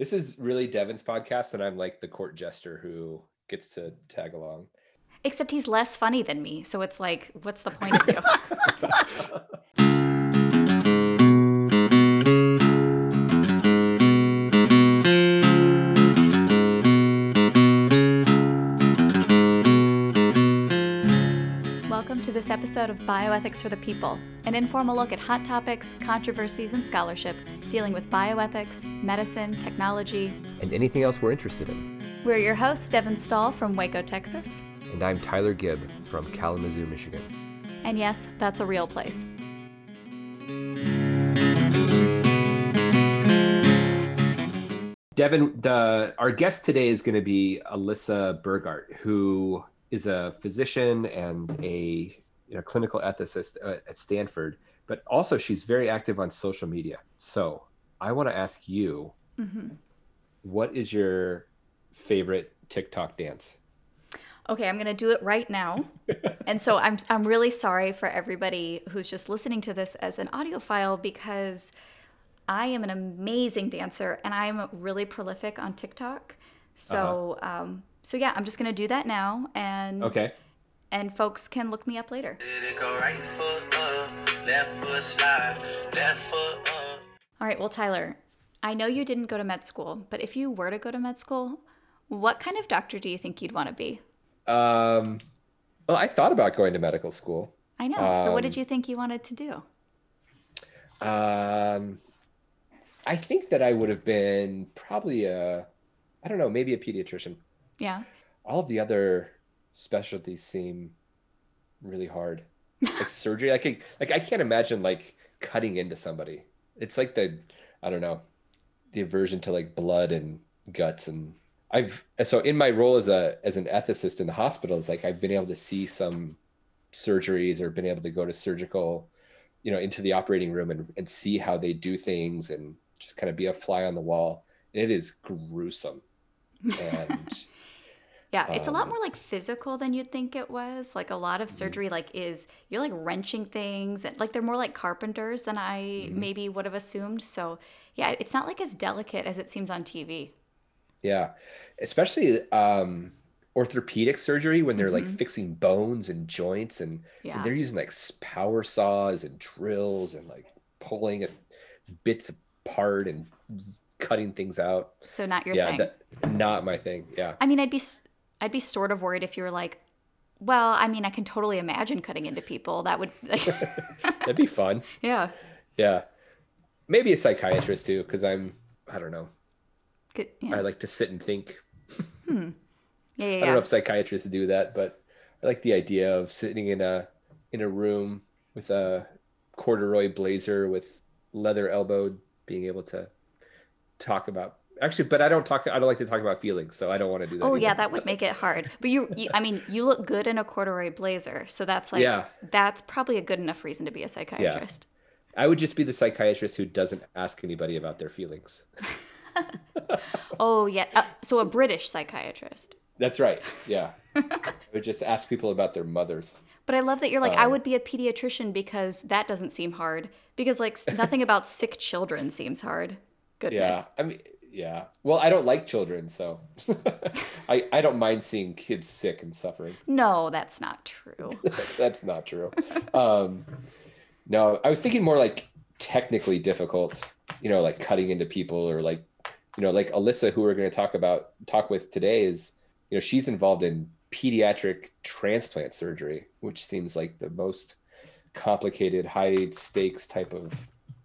This is really Devin's podcast, and I'm like the court jester who gets to tag along. Except he's less funny than me, so it's like, what's the point of you? Welcome to this episode of Bioethics for the People, an informal look at hot topics, controversies, and scholarship dealing with bioethics, medicine, technology, And anything else we're interested in. We're your hosts, Devin Stahl from Waco, Texas. And I'm Tyler Gibb from Kalamazoo, Michigan. And yes, that's a real place. Devin, the, our guest today is going to be Alyssa Burgart, who is a physician and a you know, clinical ethicist uh, at Stanford, but also she's very active on social media. So I want to ask you, what is your favorite TikTok dance? Okay, I'm gonna do it right now. and so I'm I'm really sorry for everybody who's just listening to this as an audio file because I am an amazing dancer and I'm really prolific on TikTok. So um, so yeah, I'm just gonna do that now and Okay. and folks can look me up later. Did it go right foot up, left foot slide, left foot up. All right, well, Tyler, I know you didn't go to med school, but if you were to go to med school, what kind of doctor do you think you'd want to be? Um, well, I thought about going to medical school. I know. so what Um, did you think you wanted to do? Um, I think that I would have been probably a, I don't know, maybe a pediatrician. Yeah. All of the other specialties seem really hard. Like surgery, I, like I can't imagine like cutting into somebody. It's like the, I don't know, the aversion to like blood and guts and I've so in my role as a as an ethicist in the hospitals, like I've been able to see some surgeries or been able to go to surgical, you know, into the operating room and, and see how they do things and just kind of be a fly on the wall. And it is gruesome. And Yeah, it's a lot Um, more like physical than you'd think it was. Like a lot of Mm-hmm. surgery like is you're like wrenching things and like they're more like carpenters than I Mm-hmm. maybe would have assumed. So, yeah, it's not like as delicate as it seems on TV. Yeah, especially um, orthopedic surgery when they're like Mhm. fixing bones and joints, and, and they're using like power saws and drills and like pulling it bits apart and cutting things out. So not your yeah, thing. that, not my thing. Yeah, I mean, I'd be I'd be sort of worried if you were like, well, I mean, I can totally imagine cutting into people. That would like that'd be fun. Yeah. Yeah, maybe a psychiatrist too, because I'm I don't know. Good. Yeah. I like to sit and think. Hmm. yeah, yeah, I don't yeah. know if psychiatrists do that, but I like the idea of sitting in a in a room with a corduroy blazer with leather elbowed, being able to talk about actually, but I don't talk. I don't like to talk about feelings, so I don't want to do that. Oh yeah, that would make it hard. But you, you, I mean, you look good in a corduroy blazer, so that's like, Yeah. that's probably a good enough reason to be a psychiatrist. Yeah. I would just be the psychiatrist who doesn't ask anybody about their feelings. Oh yeah, uh, so a British psychiatrist. That's right. Yeah, I would just ask people about their mothers. But I love that you're like, I Um, would be a pediatrician because that doesn't seem hard. Because like nothing about sick children seems hard. Goodness. Yeah, I mean, yeah. Well, I don't like children, so I I don't mind seeing kids sick and suffering. No, that's not true. That's not true. Um, no, I was thinking more like technically difficult, you know, like cutting into people or like, you know, like Alyssa, who we're going to talk about, talk with today is, you know, she's involved in pediatric transplant surgery, which seems like the most complicated, high stakes type of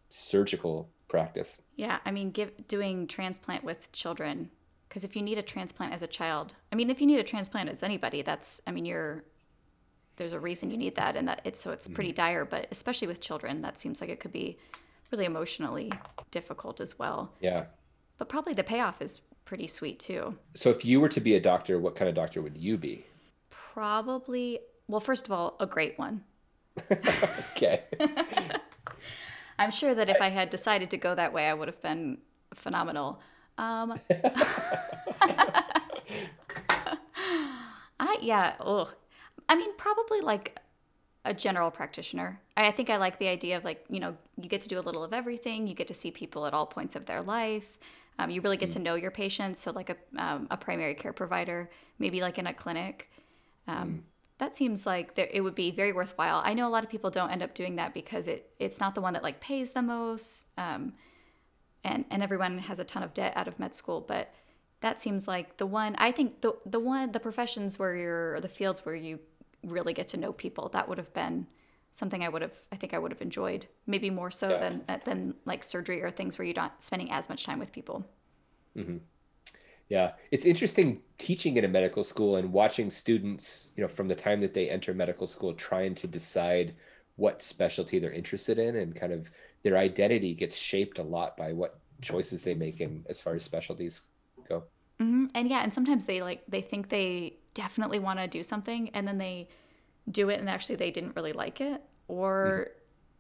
surgical practice. Yeah, I mean, give doing transplant with children because if you need a transplant as a child, I mean, if you need a transplant as anybody, that's, I mean, you're there's a reason you need that, and that it's so it's pretty mm-hmm. dire. But especially with children, that seems like it could be really emotionally difficult as well. Yeah. But probably the payoff is pretty sweet too. So if you were to be a doctor, what kind of doctor would you be? Probably, well, first of all, a great one. Okay. I'm sure that if I had decided to go that way, I would have been phenomenal. Um, I yeah. Ugh. I mean, probably like a general practitioner. I I think I like the idea of like you know you get to do a little of everything. You get to see people at all points of their life. Um, you really get to know your patients. So, like a, um, a primary care provider, maybe like in a clinic. Um, That seems like there, it would be very worthwhile. I know a lot of people don't end up doing that because it it's not the one that like pays the most, um, and and everyone has a ton of debt out of med school. But that seems like the one. I think the the one the professions where you're or the fields where you really get to know people. That would have been something I would have. I think I would have enjoyed maybe more so Yeah. than than like surgery or things where you're not spending as much time with people. Yeah, it's interesting teaching in a medical school and watching students, you know, from the time that they enter medical school, trying to decide what specialty they're interested in, and kind of their identity gets shaped a lot by what choices they make in as far as specialties go. hmm And yeah, and sometimes they like they think they definitely want to do something, and then they do it, and actually they didn't really like it, or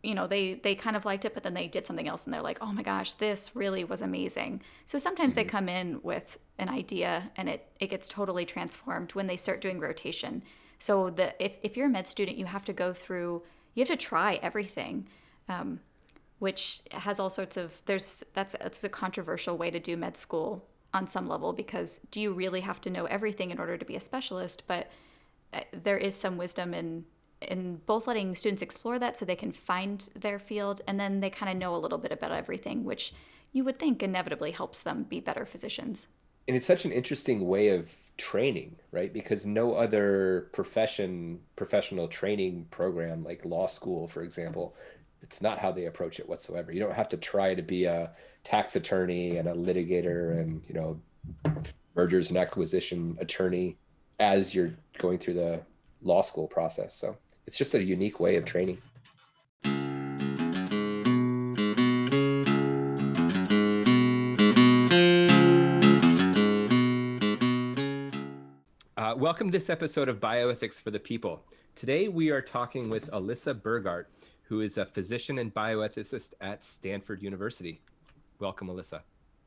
you know they they kind of liked it, but then they did something else, and they're like, oh my gosh, this really was amazing. So sometimes they come in with an idea, and it it gets totally transformed when they start doing rotation. So the if if you're a med student, you have to go through, you have to try everything. Um, which has all sorts of there's that's that's a controversial way to do med school on some level because do you really have to know everything in order to be a specialist but uh, there is some wisdom in in both letting students explore that so they can find their field and then they kind of know a little bit about everything which you would think inevitably helps them be better physicians And it's such an interesting way of training, right? Because no other profession, professional training program like law school, for example, it's not how they approach it whatsoever. You don't have to try to be a tax attorney and a litigator and, you know, mergers and acquisition attorney as you're going through the law school process. So it's just a unique way of training. Uh, welcome to this episode of Bioethics for the People. Today we are talking with Alyssa Burgart, who is a physician and bioethicist at Stanford University. Welcome, Alyssa.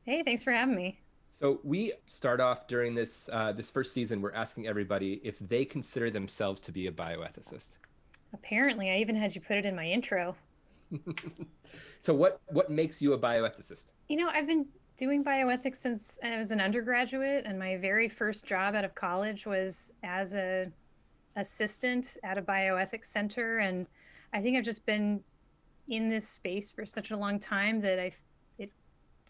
Hey, thanks for having me. So we start off during this uh, this first season. We're asking everybody if they consider themselves to be a bioethicist. Apparently, I even had you put it in my intro. So what what makes you a bioethicist? You know, I've been doing bioethics since I was an undergraduate, and my very first job out of college was as a assistant at a bioethics center. And I think I've just been in this space for such a long time that I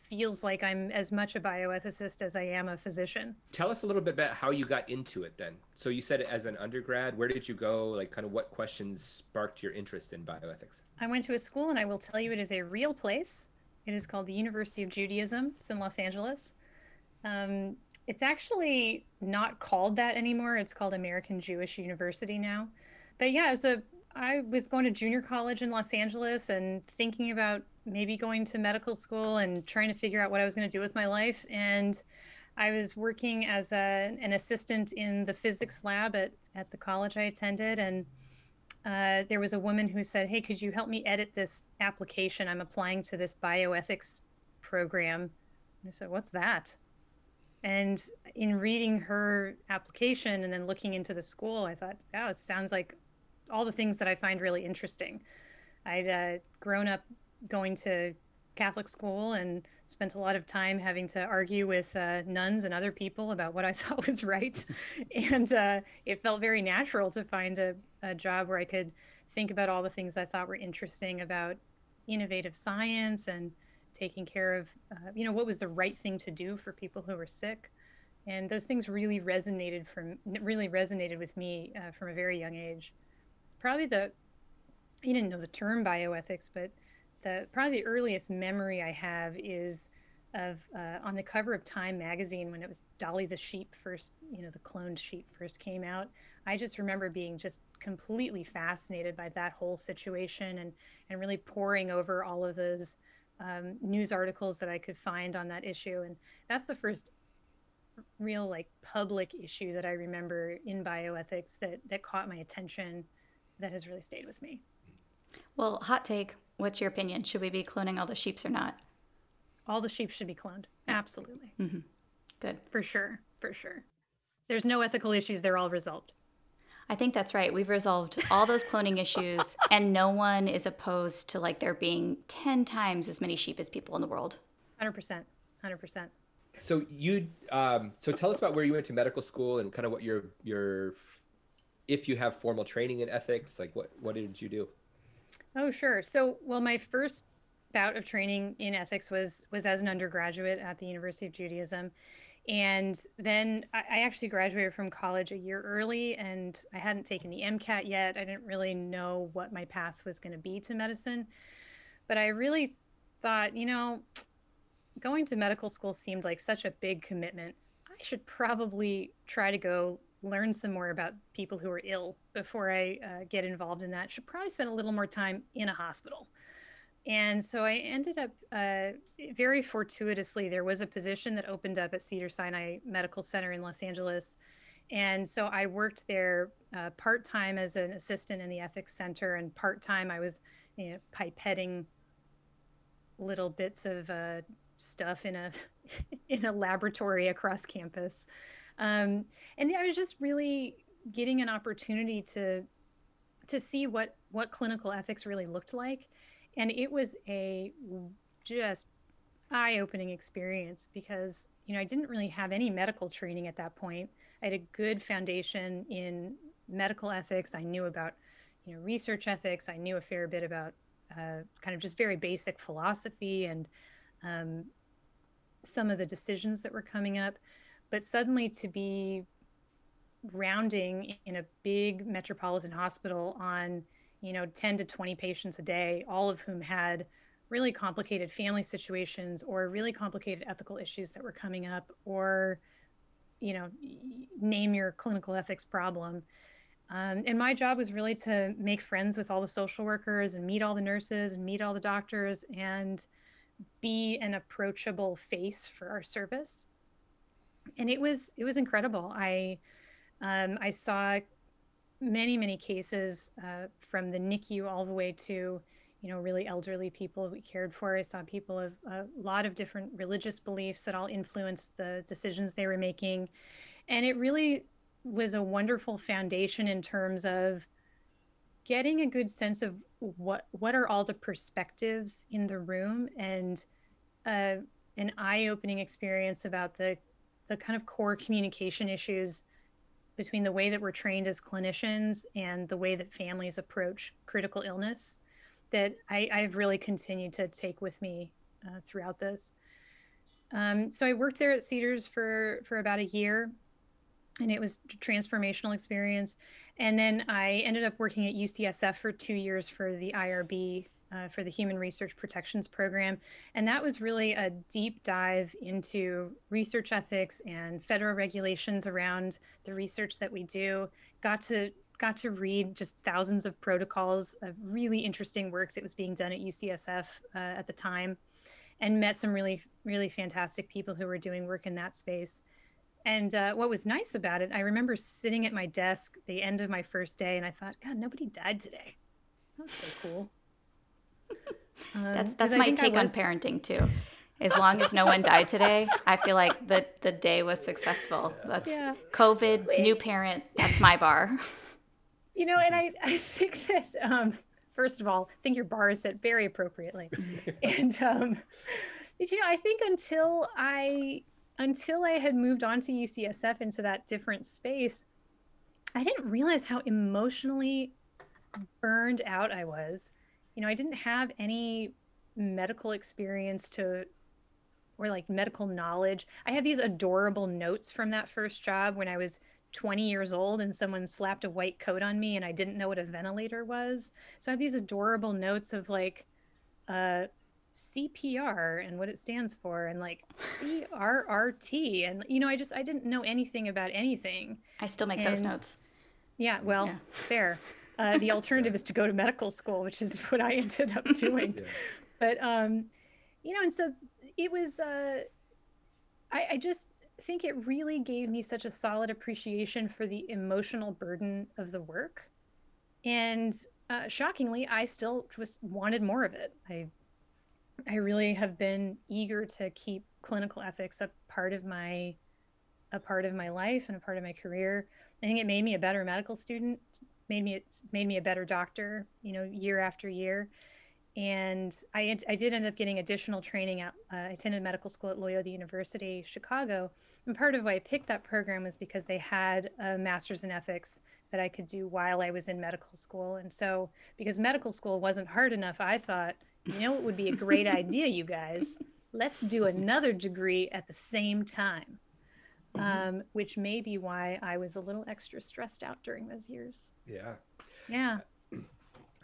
feels like I'm as much a bioethicist as I am a physician. Tell us a little bit about how you got into it. Then, so you said it as an undergrad. Where did you go? Like, kind of what questions sparked your interest in bioethics? I went to a school, and I will tell you, it is a real place. It is called the University of Judaism. It's in Los Angeles. Um, it's actually not called that anymore. It's called American Jewish University now. But yeah, as a I was going to junior college in Los Angeles and thinking about maybe going to medical school and trying to figure out what I was going to do with my life. And I was working as a, an assistant in the physics lab at, at the college I attended. And uh, there was a woman who said, Hey, could you help me edit this application? I'm applying to this bioethics program. And I said, What's that? And in reading her application and then looking into the school, I thought, wow, it sounds like all the things that I find really interesting. I'd uh, grown up going to Catholic school and spent a lot of time having to argue with uh, nuns and other people about what I thought was right. and uh, it felt very natural to find a, a job where I could think about all the things I thought were interesting about innovative science and taking care of, uh, you know, what was the right thing to do for people who were sick. And those things really resonated from really resonated with me uh, from a very young age. Probably the I didn't know the term bioethics, but the probably the earliest memory I have is of uh, on the cover of Time magazine when it was Dolly the sheep first, you know, the cloned sheep first came out. I just remember being just completely fascinated by that whole situation and and really poring over all of those um, news articles that I could find on that issue. And that's the first real like public issue that I remember in bioethics that that caught my attention that has really stayed with me. well hot take what's your opinion should we be cloning all the sheeps or not All the sheep should be cloned. Absolutely. good For sure. For sure. There's no ethical issues. They're all resolved. I think that's right. We've resolved all those cloning issues, and no one is opposed to like there being 10 times as many sheep as people in the world. 100%. 100%. So you, um, so tell us about where you went to medical school and kind of what your your, if you have formal training in ethics, like what what did you do? Oh, sure. So, well, my first bout of training in ethics was was as an undergraduate at the University of Judaism, and then I, I actually graduated from college a year early, and I hadn't taken the MCAT yet. I didn't really know what my path was going to be to medicine, but I really thought, you know, going to medical school seemed like such a big commitment. I should probably try to go learn some more about people who are ill before I uh, get involved in that. Should probably spend a little more time in a hospital. And so I ended up uh, very fortuitously, there was a position that opened up at Cedar Sinai Medical Center in Los Angeles. And so I worked there uh, part time as an assistant in the ethics center, and part time I was you know, pipetting little bits of uh, stuff in a in a laboratory across campus. Um, and I was just really getting an opportunity to to see what what clinical ethics really looked like, and it was a just eye-opening experience because you know I didn't really have any medical training at that point. I had a good foundation in medical ethics. I knew about you know research ethics. I knew a fair bit about uh, kind of just very basic philosophy and um, some of the decisions that were coming up. But suddenly to be rounding in a big metropolitan hospital on, you know, 10 to 20 patients a day, all of whom had really complicated family situations or really complicated ethical issues that were coming up or you know name your clinical ethics problem. Um, and my job was really to make friends with all the social workers and meet all the nurses and meet all the doctors and be an approachable face for our service and it was it was incredible. I um, i saw many many cases uh, from the nicu all the way to you know really elderly people we cared for. I saw people of a lot of different religious beliefs that all influenced the decisions they were making. And it really was a wonderful foundation in terms of getting a good sense of what what are all the perspectives in the room and uh, an eye-opening experience about the the kind of core communication issues between the way that we're trained as clinicians and the way that families approach critical illness that I, I've really continued to take with me uh, throughout this. Um, so I worked there at Cedars for for about a year, and it was a transformational experience. And then I ended up working at UCSF for two years for the IRB, uh, for the Human Research Protections Program. And that was really a deep dive into research ethics and federal regulations around the research that we do. Got to got to read just thousands of protocols of really interesting work that was being done at UCSF uh, at the time, and met some really really fantastic people who were doing work in that space. And uh, what was nice about it, I remember sitting at my desk the end of my first day, and I thought, God, nobody died today. That was so cool. Um, that's that's my take was... on parenting too. As long as no one died today, I feel like the the day was successful. That's yeah. COVID, Wait. new parent. That's my bar. You know, and I I think that um, first of all, I think your bar is set very appropriately, and um, you know, I think until I until I had moved on to UCSF into that different space, I didn't realize how emotionally burned out I was. You know, I didn't have any medical experience to or like medical knowledge. I have these adorable notes from that first job when I was 20 years old and someone slapped a white coat on me and I didn't know what a ventilator was. So I have these adorable notes of like uh, CPR and what it stands for and like CRRT and you know I just I didn't know anything about anything. I still make and, those notes. Yeah, well, yeah. fair. Uh, the alternative is to go to medical school, which is what I ended up doing. yeah. But um, you know, and so it was. Uh, I, I just think it really gave me such a solid appreciation for the emotional burden of the work, and uh, shockingly, I still just wanted more of it. I I really have been eager to keep clinical ethics a part of my a part of my life and a part of my career. I think it made me a better medical student, made me it made me a better doctor, you know, year after year. and I, I did end up getting additional training at uh, I attended medical school at Loyola University Chicago. And part of why I picked that program was because they had a master's in ethics that I could do while I was in medical school. And so because medical school wasn't hard enough I thought you know it would be a great idea you guys? Let's do another degree at the same time um, which may be why I was a little extra stressed out during those years Yeah. yeah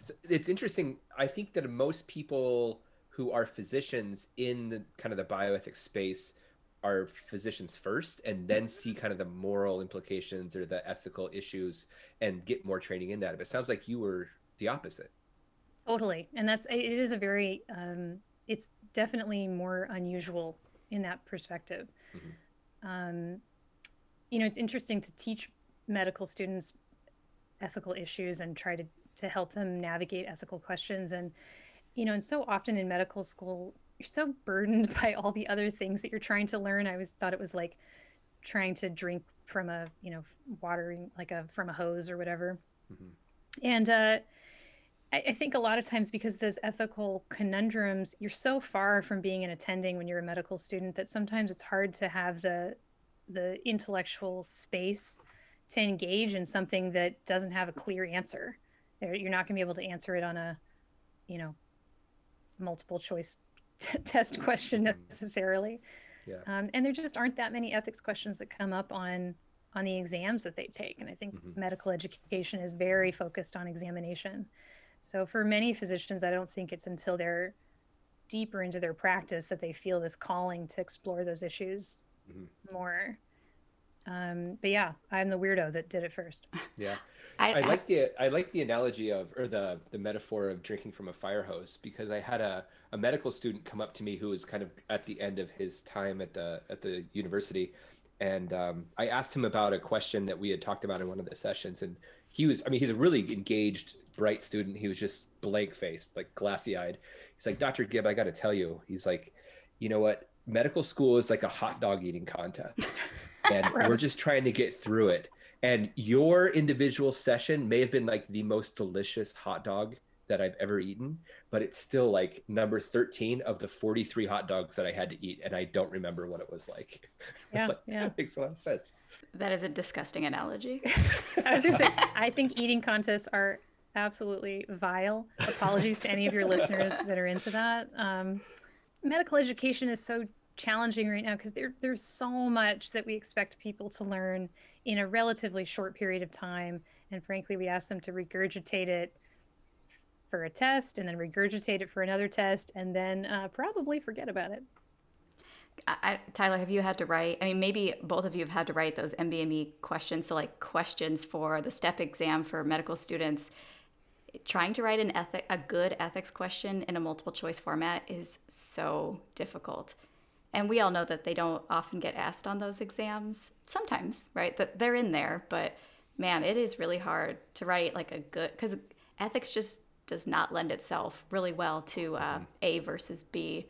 So it's interesting. I think that most people who are physicians in the kind of the bioethics space are physicians first and then see kind of the moral implications or the ethical issues and get more training in that. But it sounds like you were the opposite. Totally. And that's it is a very um it's definitely more unusual in that perspective. Um you know, it's interesting to teach medical students ethical issues and try to to help them navigate ethical questions and you know, and so often in medical school you're so burdened by all the other things that you're trying to learn. I always thought it was like trying to drink from a, you know, watering like a from a hose or whatever. Mhm. And uh I, think a lot of times because those ethical conundrums, you're so far from being an attending when you're a medical student that sometimes it's hard to have the the intellectual space to engage in something that doesn't have a clear answer. You're not going to be able to answer it on a, you know, multiple choice test question Mhm. necessarily. Yeah. Um, and there just aren't that many ethics questions that come up on on the exams that they take. And I think Mhm. medical education is very focused on examination. So for many physicians, I don't think it's until they're deeper into their practice that they feel this calling to explore those issues Mhm. more. Um, but yeah, I'm the weirdo that did it first. Yeah. I, I like the I like the analogy of or the the metaphor of drinking from a fire hose because I had a, a medical student come up to me who was kind of at the end of his time at the at the university and um, I asked him about a question that we had talked about in one of the sessions and he was I mean he's a really engaged bright student he was just blank faced like glassy eyed he's like Dr. Gibb I got to tell you he's like you know what medical school is like a hot dog eating contest and we're just trying to get through it and your individual session may have been like the most delicious hot dog that I've ever eaten, but it's still like number 13 of the 43 hot dogs that I had to eat. And I don't remember what it was like. Yeah, it's like, yeah. That makes a lot of sense. that is a disgusting analogy. I was gonna say, I think eating contests are absolutely vile. Apologies to any of your listeners that are into that. Um, medical education is so challenging right now because there, there's so much that we expect people to learn in a relatively short period of time. And frankly, we ask them to regurgitate it for a test and then regurgitate it for another test and then uh, probably forget about it. I, Tyler, have you had to write? I mean, maybe both of you have had to write those NBME questions. So, like questions for the STEP exam for medical students. Trying to write an ethic, a good ethics question in a multiple choice format is so difficult. And we all know that they don't often get asked on those exams. Sometimes, right? That they're in there, but man, it is really hard to write like a good because ethics just does not lend itself really well to uh, A versus B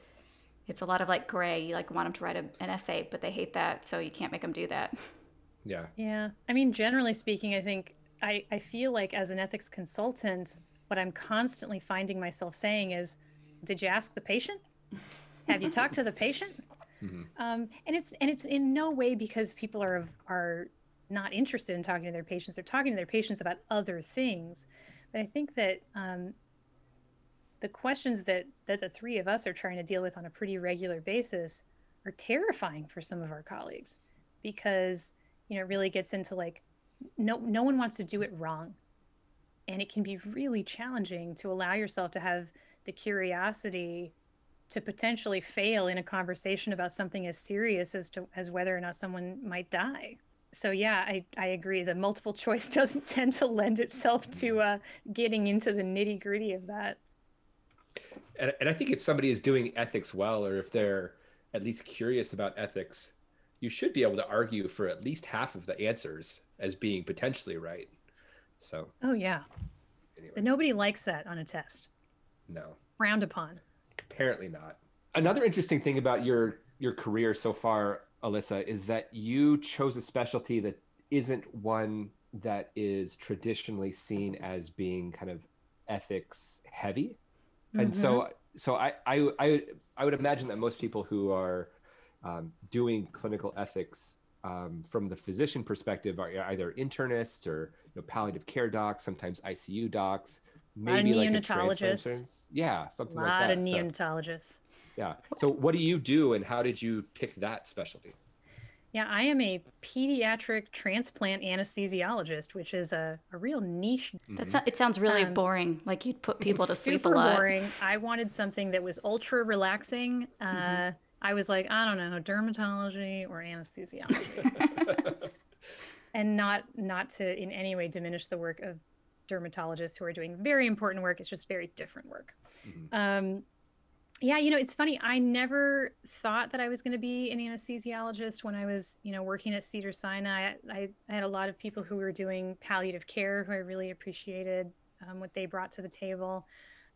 it's a lot of like gray. You like want them to write a, an essay, but they hate that, so you can't make them do that. Yeah. Yeah. I mean, generally speaking, I think I, I feel like as an ethics consultant, what I'm constantly finding myself saying is, did you ask the patient? Have you talked to the patient? Mhm. Um, and it's and it's in no way because people are are not interested in talking to their patients. They're talking to their patients about other things. But I think that um, the questions that that the three of us are trying to deal with on a pretty regular basis are terrifying for some of our colleagues because you know it really gets into like no no one wants to do it wrong. And it can be really challenging to allow yourself to have the curiosity to potentially fail in a conversation about something as serious as to as whether or not someone might die. So yeah i i agree the multiple choice doesn't tend to lend itself to uh getting into the nitty gritty of that. And, and I think if somebody is doing ethics well, or if they're at least curious about ethics, you should be able to argue for at least half of the answers as being potentially right. So, oh yeah anyway, but nobody likes that on a test no. Round upon apparently not another interesting thing about your your career so far alyssa is that you chose a specialty that isn't one that is traditionally seen as being kind of ethics heavy And Mm-hmm. so, so I, I, I, I would imagine that most people who are um, doing clinical ethics um, from the physician perspective are either internists or you know, palliative care docs, sometimes ICU docs, Lot of maybe like a transplant neonatologists. surgeon. Yeah, A something lot like that. of So- neonatologists. yeah. So, what do you do, and how did you pick that specialty? Yeah, I am a pediatric transplant anesthesiologist, which is a, a real niche. That's not, it sounds really Um, boring. Like you'd put people to sleep a super lot. boring. I wanted something that was ultra relaxing. Uh, Mm-hmm. I was like, I don't know, dermatology or anesthesiology, and not not to in any way diminish the work of dermatologists who are doing very important work. It's just very different work. Mhm. Um, yeah, you know, it's funny. I never thought that I was going to be an anesthesiologist when I was, you know, working at Cedar Sinai. I, I, I had a lot of people who were doing palliative care who I really appreciated um, what they brought to the table.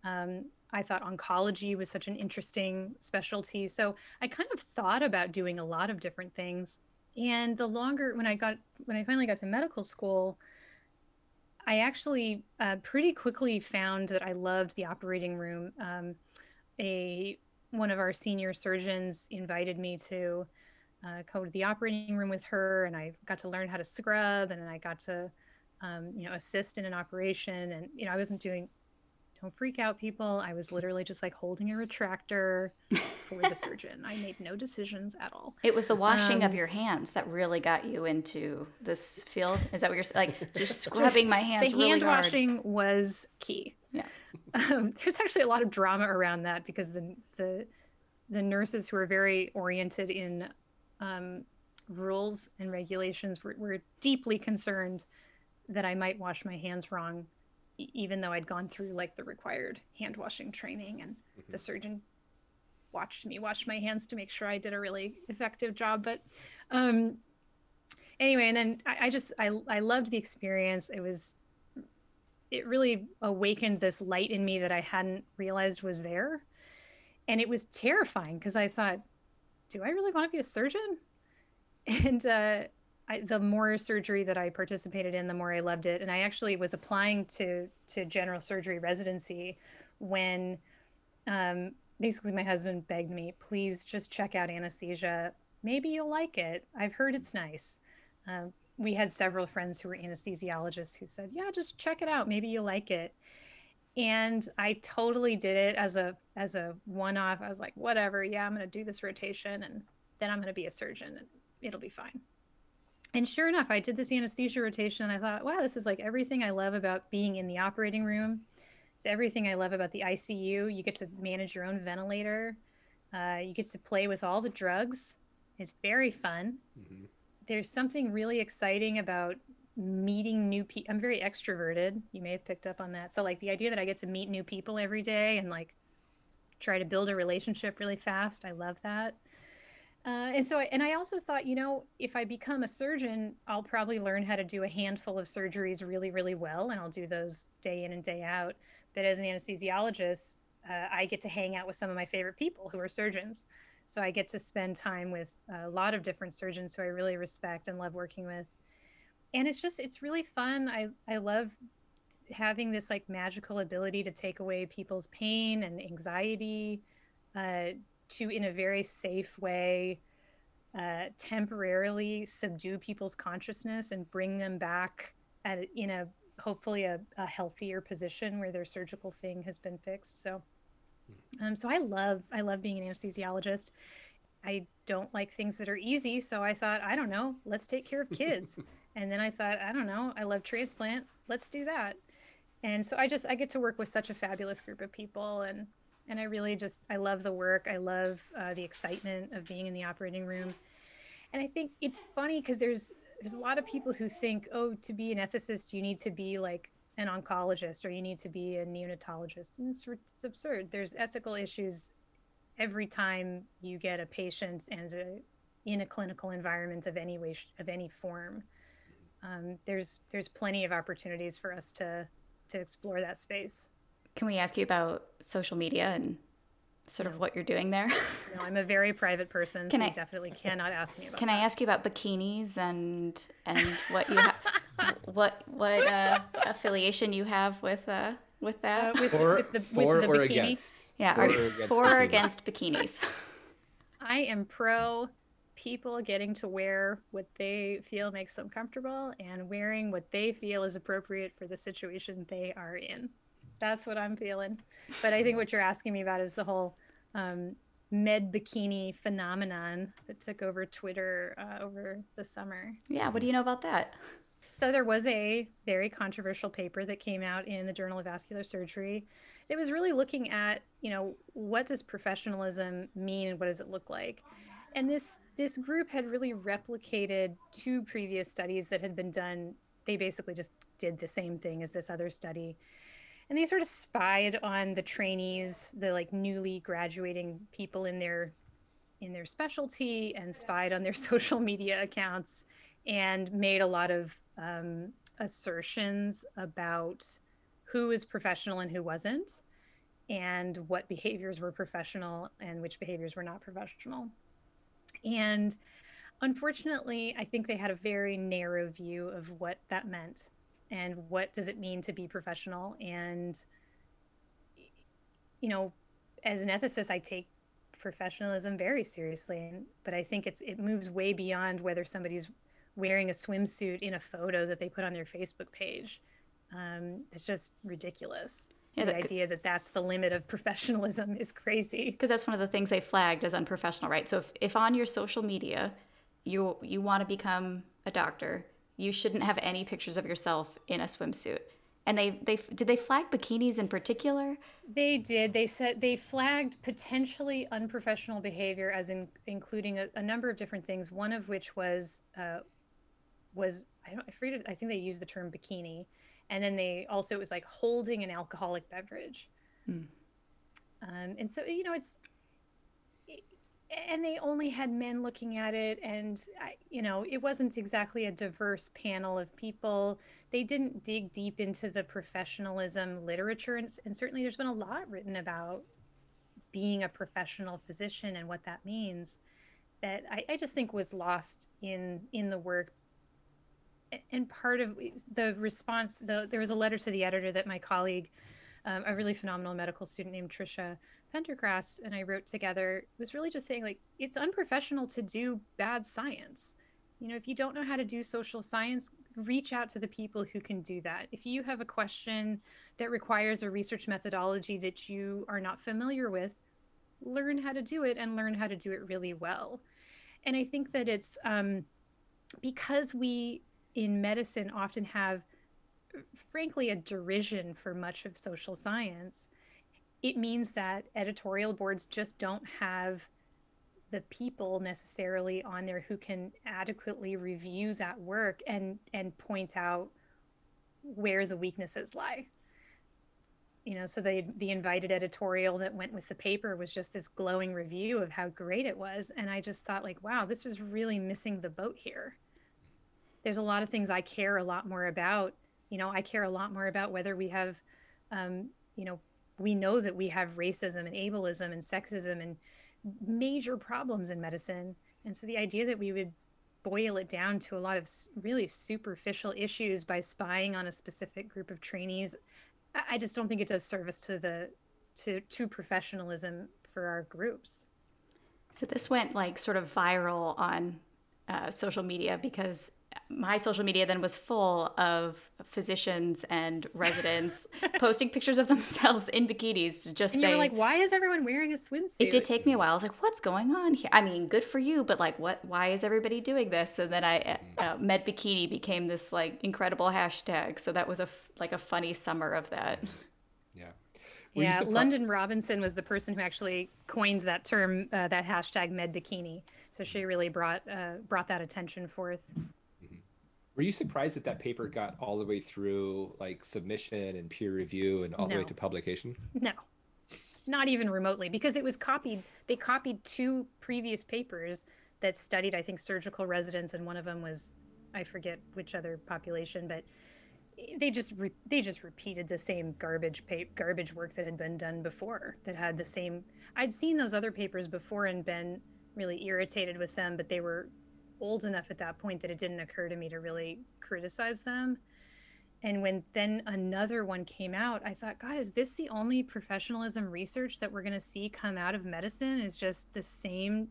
Um, I thought oncology was such an interesting specialty. So I kind of thought about doing a lot of different things. And the longer, when I got, when I finally got to medical school, I actually uh, pretty quickly found that I loved the operating room. Um, a one of our senior surgeons invited me to uh, go to the operating room with her, and I got to learn how to scrub, and I got to, um, you know, assist in an operation. And you know, I wasn't doing. Don't freak out, people. I was literally just like holding a retractor for the surgeon. I made no decisions at all. It was the washing of Um, your hands that really got you into this field. Is that what you're s- like? Just scrubbing my hands the really hand hard. washing was key. Yeah. Um, there's actually a lot of drama around that because the the the nurses who are very oriented in um, rules and regulations were, were deeply concerned that I might wash my hands wrong, even though I'd gone through like the required hand washing training, and the surgeon watched me wash my hands to make sure I did a really effective job. But um, anyway, and then I, I just I I loved the experience. It was it really awakened this light in me that I hadn't realized was there. And it was terrifying because I thought, do I really want to be a surgeon? And uh, I, the more surgery that I participated in, the more I loved it. And I actually was applying to to general surgery residency when um, basically my husband begged me, please just check out anesthesia. Maybe you'll like it. I've heard it's nice. Um, we had several friends who were anesthesiologists who said, "Yeah, just check it out. Maybe you'll like it." And I totally did it as a as a one-off. I was like, "Whatever. Yeah, I'm going to do this rotation and then I'm going to be a surgeon and it'll be fine." And sure enough, I did this anesthesia rotation and I thought, "Wow, this is like everything I love about being in the operating room. It's everything I love about the ICU. You get to manage your own ventilator. Uh, you get to play with all the drugs. It's very fun." Mhm. there's something really exciting about meeting new people. I'm very extroverted. You may have picked up on that. So like the idea that I get to meet new people every day and like try to build a relationship really fast. I love that. Uh, and so, and I also thought, you know, if I become a surgeon, I'll probably learn how to do a handful of surgeries really, really well, and I'll do those day in and day out. But as an anesthesiologist, uh, I get to hang out with some of my favorite people who are surgeons. So I get to spend time with a lot of different surgeons who I really respect and love working with. And it's just, it's really fun. I, I love having this like magical ability to take away people's pain and anxiety uh, to, in a very safe way, uh, temporarily subdue people's consciousness and bring them back at, in a hopefully a, a healthier position where their surgical thing has been fixed. So, um, so I love I love being an anesthesiologist. I don't like things that are easy, so I thought I don't know, let's take care of kids. and then I thought I don't know, I love transplant, let's do that. And so I just I get to work with such a fabulous group of people, and and I really just I love the work. I love uh, the excitement of being in the operating room. And I think it's funny because there's there's a lot of people who think, oh, to be an ethicist, you need to be like an oncologist or you need to be a neonatologist. And it's, it's absurd. There's ethical issues every time you get a patient and a, in a clinical environment of any way, of any form. Um, there's there's plenty of opportunities for us to to explore that space. Can we ask you about social media and sort of what you're doing there? You know, I'm a very private person, Can so I- you definitely cannot ask me about Can that. I ask you about bikinis and and what you ha- what what uh, affiliation you have with uh, with Uh, that? with, For, with the, for with the or bikini. against? yeah, for are or against for bikinis? against bikinis? I am pro people getting to wear what they feel makes them comfortable and wearing what they feel is appropriate for the situation they are in. That's what I'm feeling. But I think what you're asking me about is the whole um, med bikini phenomenon that took over Twitter uh, over the summer. Yeah, what do you know about that? So there was a very controversial paper that came out in the Journal of Vascular Surgery. It was really looking at, you know, what does professionalism mean and what does it look like? And this this group had really replicated two previous studies that had been done. They basically just did the same thing as this other study. And they sort of spied on the trainees, the like newly graduating people in their in their specialty and spied on their social media accounts and made a lot of um, assertions about who was professional and who wasn't, and what behaviors were professional and which behaviors were not professional. And unfortunately, I think they had a very narrow view of what that meant and what does it mean to be professional. And, you know, as an ethicist, I take professionalism very seriously, but I think it's it moves way beyond whether somebody's wearing a swimsuit in a photo that they put on their Facebook page. Um, it's just ridiculous. Yeah, the idea that that's the limit of professionalism is crazy. Because that's one of the things they flagged as unprofessional, right? So if, if on your social media you you want to become a doctor, you shouldn't have any pictures of yourself in a swimsuit. And they they did they flag bikinis in particular? They did. They said they flagged potentially unprofessional behavior as in including a, a number of different things. One of which was uh, was I don't I forget. I think they used the term bikini, and then they also it was like holding an alcoholic beverage. Hmm. Um, and so you know it's and they only had men looking at it and you know it wasn't exactly a diverse panel of people. They didn't dig deep into the professionalism literature and, and certainly there's been a lot written about being a professional physician and what that means that I, I just think was lost in in the work. And part of the response the, there was a letter to the editor that my colleague um, a really phenomenal medical student named trisha pendergrass and i wrote together was really just saying like it's unprofessional to do bad science. You know if you don't know how to do social science reach out to the people who can do that. If you have a question that requires a research methodology that you are not familiar with learn how to do it and learn how to do it really well. And i think that it's um, because we in medicine often have frankly a derision for much of social science it means that editorial boards just don't have the people necessarily on there who can adequately review that work and and point out where the weaknesses lie. You know so the the invited editorial that went with the paper was just this glowing review of how great it was. And i just thought like wow this was really missing the boat here. There's a lot of things i care a lot more about. You know i care a lot more about whether we have um, you know we know that we have racism and ableism and sexism and major problems in medicine and so the idea that we would boil it down to a lot of really superficial issues by spying on a specific group of trainees I- just don't think it does service to the to to professionalism for our groups. So this went like sort of viral on uh, social media because my social media then was full of physicians and residents posting pictures of themselves in bikinis to just And you say were like, why is everyone wearing a swimsuit? it did take me a while. I was like, "What's going on here?" I mean, good for you, but like, what? Why is everybody doing this? And then I, uh, Med Bikini became this like incredible hashtag. So that was a f- like a funny summer of that. Yeah. Were yeah, surpri- London Robinson was the person who actually coined that term, uh, that hashtag Med Bikini. So she really brought uh, brought that attention forth. Were you surprised that that paper got all the way through like submission and peer review and all the way to publication? No, not even remotely, because it was copied. They copied two previous papers that studied, I think, surgical residents, and one of them was, I forget which other population, but they just re- they just repeated the same garbage pa- garbage work that had been done before. That had the same. I'd seen those other papers before and been really irritated with them, but they were old enough at that point that it didn't occur to me to really criticize them and when then another one came out, I thought, God, is this the only professionalism research that we're going to see come out of medicine? Is just the same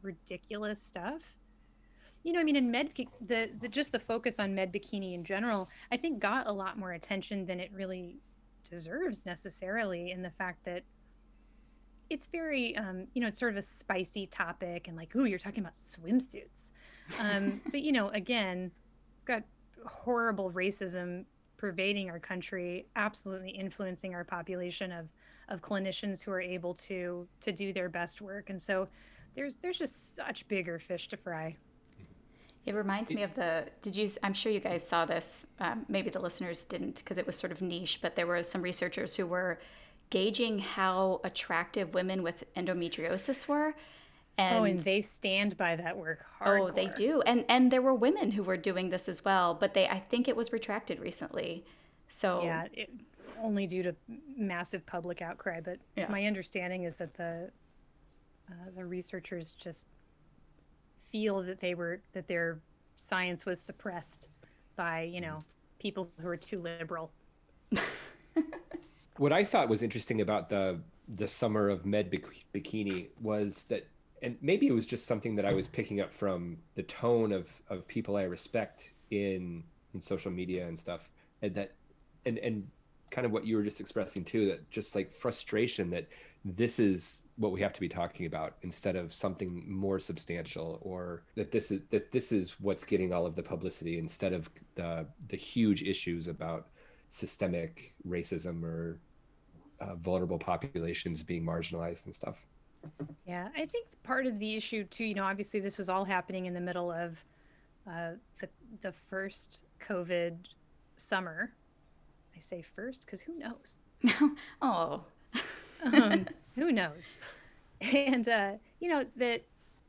ridiculous stuff? You know, I mean, in med, the, the just the focus on med bikini in general, I think got a lot more attention than it really deserves necessarily. In the fact that it's very, um, you know, it's sort of a spicy topic, and like, ooh, you're talking about swimsuits. Um, but you know, again, got horrible racism pervading our country, absolutely influencing our population of of clinicians who are able to to do their best work. And so there's there's just such bigger fish to fry. It reminds me of the. Did you? I'm sure you guys saw this. Um, maybe the listeners didn't because it was sort of niche. But there were some researchers who were gauging how attractive women with endometriosis were, and, oh, and they stand by that work hard. Oh, they do. And and there were women who were doing this as well, but they I think it was retracted recently. So Yeah, it, only due to massive public outcry, but yeah. my understanding is that the uh, the researchers just feel that they were that their science was suppressed by, you know, people who are too liberal. what I thought was interesting about the the summer of med bikini was that and maybe it was just something that I was picking up from the tone of of people I respect in in social media and stuff, and that and and kind of what you were just expressing too that just like frustration that this is what we have to be talking about instead of something more substantial or that this is that this is what's getting all of the publicity instead of the the huge issues about systemic racism or uh, vulnerable populations being marginalized and stuff yeah, I think part of the issue too, you know, obviously this was all happening in the middle of uh, the the first COVID summer. I say first because who knows? oh, um, who knows? And uh, you know that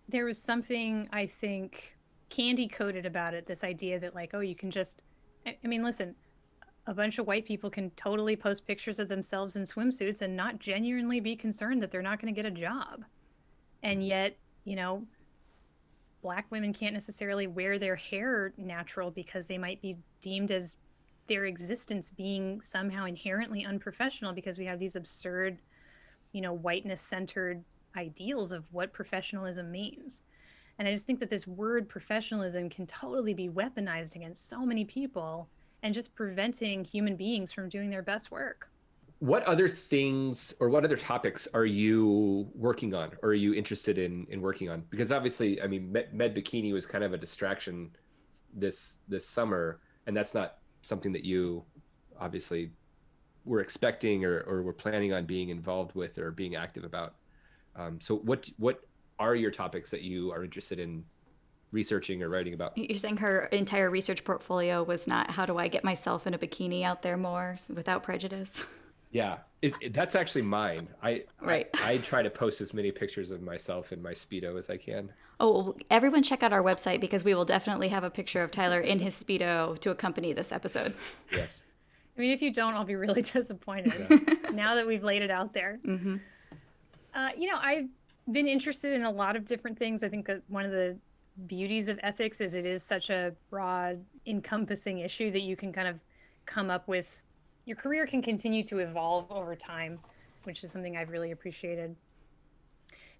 there was something I think candy coated about it. This idea that like, oh, you can just. I, I mean, listen, a bunch of white people can totally post pictures of themselves in swimsuits and not genuinely be concerned that they're not going to get a job. And mm-hmm. yet, you know, black women can't necessarily wear their hair natural because they might be deemed as their existence being somehow inherently unprofessional because we have these absurd, you know, whiteness centered ideals of what professionalism means. And I just think that this word professionalism can totally be weaponized against so many people and just preventing human beings from doing their best work. What other things or what other topics are you working on or are you interested in in working on? Because obviously, I mean, Med, Med Bikini was kind of a distraction this this summer, and that's not something that you obviously were expecting or, or were planning on being involved with or being active about. Um, so what what are your topics that you are interested in researching or writing about. You're saying her entire research portfolio was not how do I get myself in a bikini out there more without prejudice? Yeah, it, it, that's actually mine. I right. I, I, try to post as many pictures of myself in my speedo as I can. Oh, everyone check out our website because we will definitely have a picture of Tyler in his speedo to accompany this episode. Yes. I mean, if you don't, I'll be really disappointed. Yeah. now that we've laid it out there. Mm-hmm. Uh, you know, I've been interested in a lot of different things. I think that one of the beauties of ethics is it is such a broad encompassing issue that you can kind of come up with your career can continue to evolve over time which is something i've really appreciated.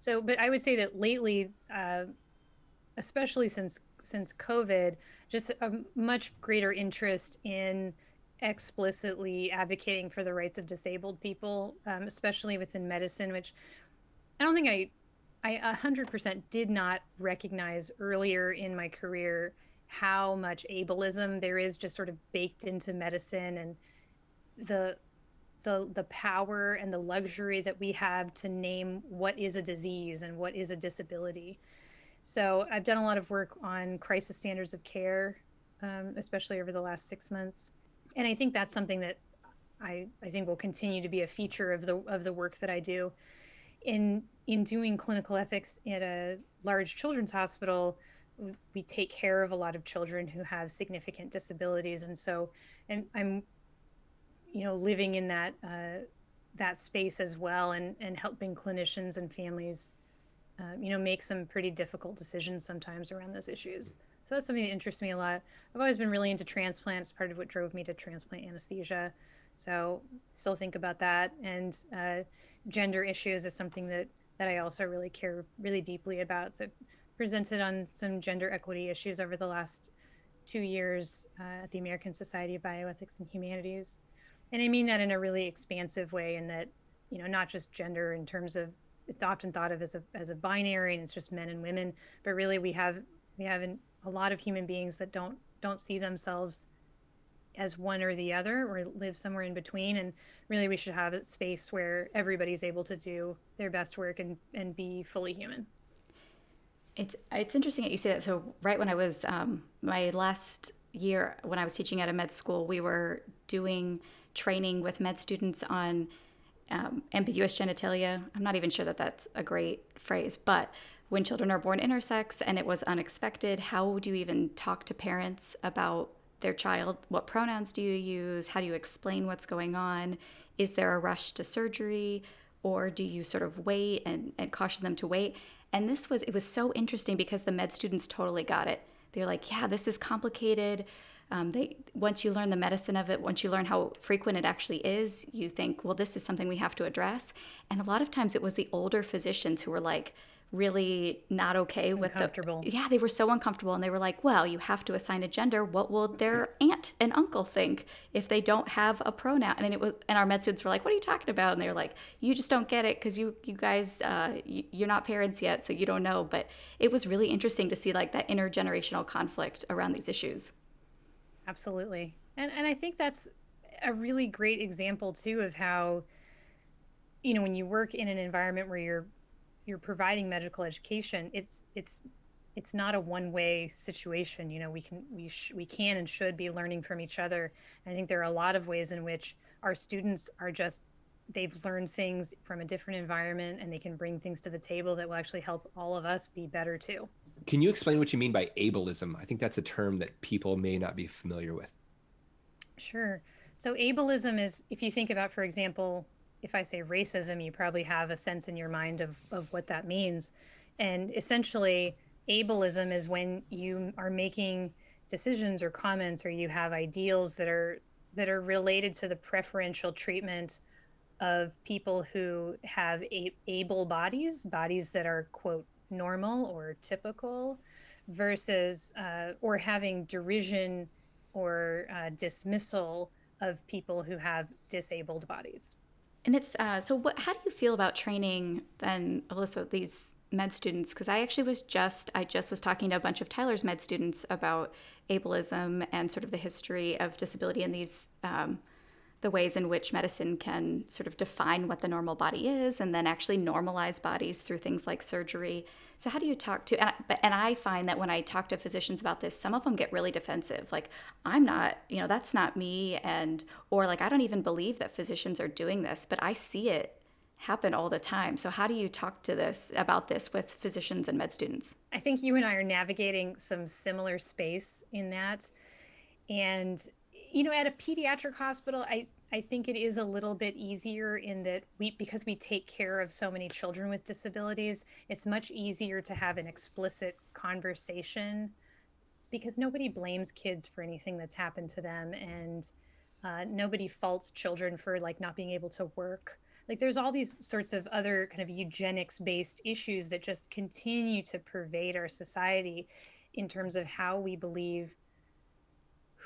So but i would say that lately uh, especially since since covid just a much greater interest in explicitly advocating for the rights of disabled people um, especially within medicine which i don't think i I 100% did not recognize earlier in my career how much ableism there is just sort of baked into medicine and the the the power and the luxury that we have to name what is a disease and what is a disability. So I've done a lot of work on crisis standards of care, um, especially over the last six months, and I think that's something that I I think will continue to be a feature of the of the work that I do in in doing clinical ethics at a large children's hospital we take care of a lot of children who have significant disabilities and so and i'm you know living in that uh, that space as well and and helping clinicians and families uh, you know, make some pretty difficult decisions sometimes around those issues. So that's something that interests me a lot. I've always been really into transplants. Part of what drove me to transplant anesthesia. So still think about that. And uh, gender issues is something that that I also really care really deeply about. So presented on some gender equity issues over the last two years uh, at the American Society of Bioethics and Humanities. And I mean that in a really expansive way, in that, you know, not just gender in terms of it's often thought of as a, as a binary and it's just men and women, but really we have we have an, a lot of human beings that don't don't see themselves as one or the other or live somewhere in between. And really we should have a space where everybody's able to do their best work and, and be fully human. It's it's interesting that you say that. So right when i was um, my last year when i was teaching at a med school we were doing training with med students on um, ambiguous genitalia. I'm not even sure that that's a great phrase but when children are born intersex and it was unexpected how do you even talk to parents about their child what pronouns do you use? How do you explain what's going on? Is there a rush to surgery? Or do you sort of wait and, and caution them to wait? And this was it was so interesting because the med students totally got it. They're like yeah this is complicated. Um, they once you learn the medicine of it once you learn how frequent it actually is you think well this is something we have to address. And a lot of times it was the older physicians who were like really not okay with the yeah they were so uncomfortable and they were like well you have to assign a gender. What will their aunt and uncle think if they don't have a pronoun? And it was and our med students were like what are you talking about? And they were like you just don't get it because you you guys uh, you, you're not parents yet so you don't know. But it was really interesting to see like that intergenerational conflict around these issues. Absolutely. And and i think that's a really great example too of how you know when you work in an environment where you're you're providing medical education, it's it's it's not a one-way situation. You know, we can we sh- we can and should be learning from each other. And I think there are a lot of ways in which our students are just they've learned things from a different environment and they can bring things to the table that will actually help all of us be better too. Can you explain what you mean by ableism? I think that's a term that people may not be familiar with. Sure. So ableism is if you think about for example if I say racism, you probably have a sense in your mind of, of what that means. And essentially, ableism is when you are making decisions or comments or you have ideals that are that are related to the preferential treatment of people who have a, able bodies, bodies that are quote normal or typical, versus uh, or having derision or uh, dismissal of people who have disabled bodies. And it's uh, so. What? How do you feel about training then, Alyssa? These med students, because I actually was just I just was talking to a bunch of Tyler's med students about ableism and sort of the history of disability and these um, the ways in which medicine can sort of define what the normal body is and then actually normalize bodies through things like surgery. So how do you talk to and I, and I find that when I talk to physicians about this, some of them get really defensive. Like I'm not, you know, that's not me and or like I don't even believe that physicians are doing this, but I see it happen all the time. So how do you talk to this about this with physicians and med students? I think you and I are navigating some similar space in that. And you know, at a pediatric hospital, I I think it is a little bit easier in that we because we take care of so many children with disabilities, it's much easier to have an explicit conversation because nobody blames kids for anything that's happened to them and uh, nobody faults children for like not being able to work. Like there's all these sorts of other kind of eugenics based issues that just continue to pervade our society in terms of how we believe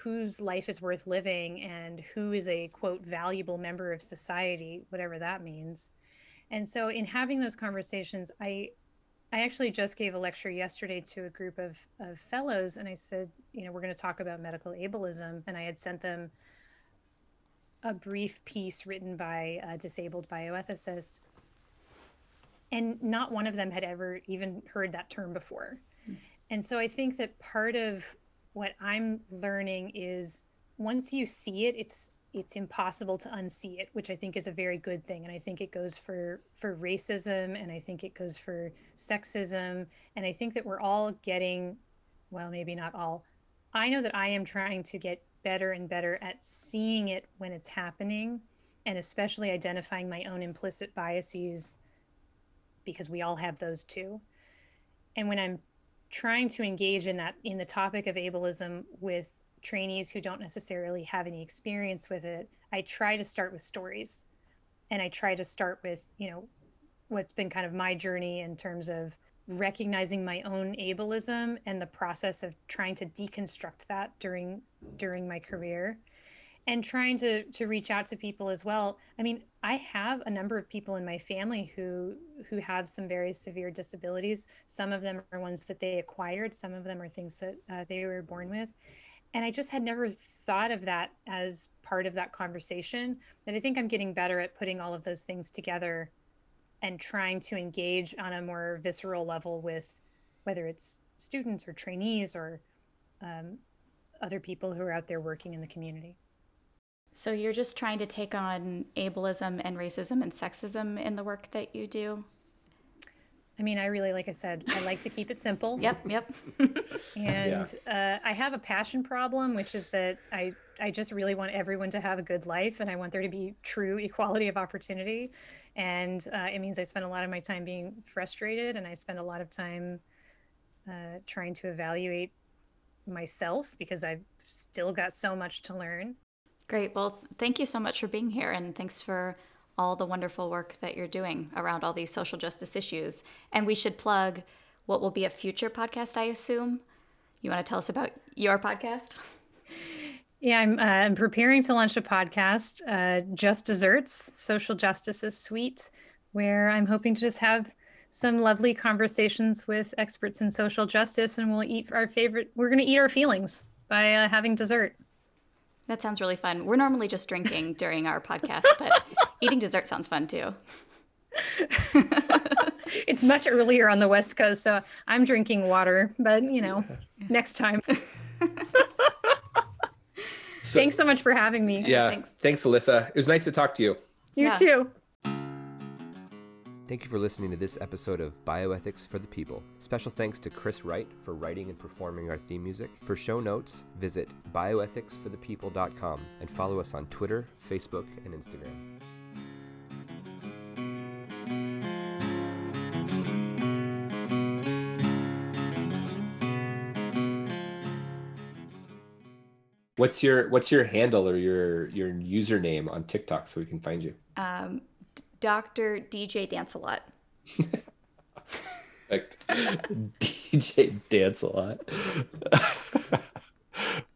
whose life is worth living and who is a quote valuable member of society whatever that means and so in having those conversations i i actually just gave a lecture yesterday to a group of, of fellows and i said you know we're going to talk about medical ableism and i had sent them a brief piece written by a disabled bioethicist and not one of them had ever even heard that term before mm. and so i think that part of what I'm learning is once you see it, it's it's impossible to unsee it, which I think is a very good thing. And I think it goes for for racism, and I think it goes for sexism, and I think that we're all getting, well, maybe not all. I know that I am trying to get better and better at seeing it when it's happening, and especially identifying my own implicit biases because we all have those too. And when I'm trying to engage in that in the topic of ableism with trainees who don't necessarily have any experience with it, I try to start with stories. And I try to start with, you know, what's been kind of my journey in terms of recognizing my own ableism and the process of trying to deconstruct that during during my career and trying to to reach out to people as well. I mean i have a number of people in my family who who have some very severe disabilities. Some of them are ones that they acquired. Some of them are things that uh, they were born with. And i just had never thought of that as part of that conversation. But i think i'm getting better at putting all of those things together and trying to engage on a more visceral level with whether it's students or trainees or um, other people who are out there working in the community So you're just trying to take on ableism and racism and sexism in the work that you do? I mean, I really, like I said, I like to keep it simple. Yep, yep. And uh, I have a passion problem, which is that I, I just really want everyone to have a good life and I want there to be true equality of opportunity. And uh, it means I spend a lot of my time being frustrated and I spend a lot of time uh, trying to evaluate myself because I've still got so much to learn. Great. Well, thank you so much for being here and thanks for all the wonderful work that you're doing around all these social justice issues. And we should plug what will be a future podcast, I assume. You want to tell us about your podcast? Yeah, I'm, uh, I'm preparing to launch a podcast, uh, Just Desserts, Social Justice is Sweet, where I'm hoping to just have some lovely conversations with experts in social justice, and we'll eat our favorite. We're going to eat our feelings by uh, having dessert. That sounds really fun. We're normally just drinking during our podcast, but eating dessert sounds fun too. It's much earlier on the West Coast, so I'm drinking water, but you know, next time. So, Thanks so much for having me. Yeah. Thanks. Thanks. Alyssa. It was nice to talk to you. You Yeah. too. Thank you for listening to this episode of Bioethics for the People. Special thanks to Chris Wright for writing and performing our theme music. For show notes, visit bioethicsforthepeople.com and follow us on Twitter, Facebook, and Instagram. What's your What's your handle or your your username on TikTok so we can find you? Um, D- Dr. DJ Dance a Lot. DJ dance a lot.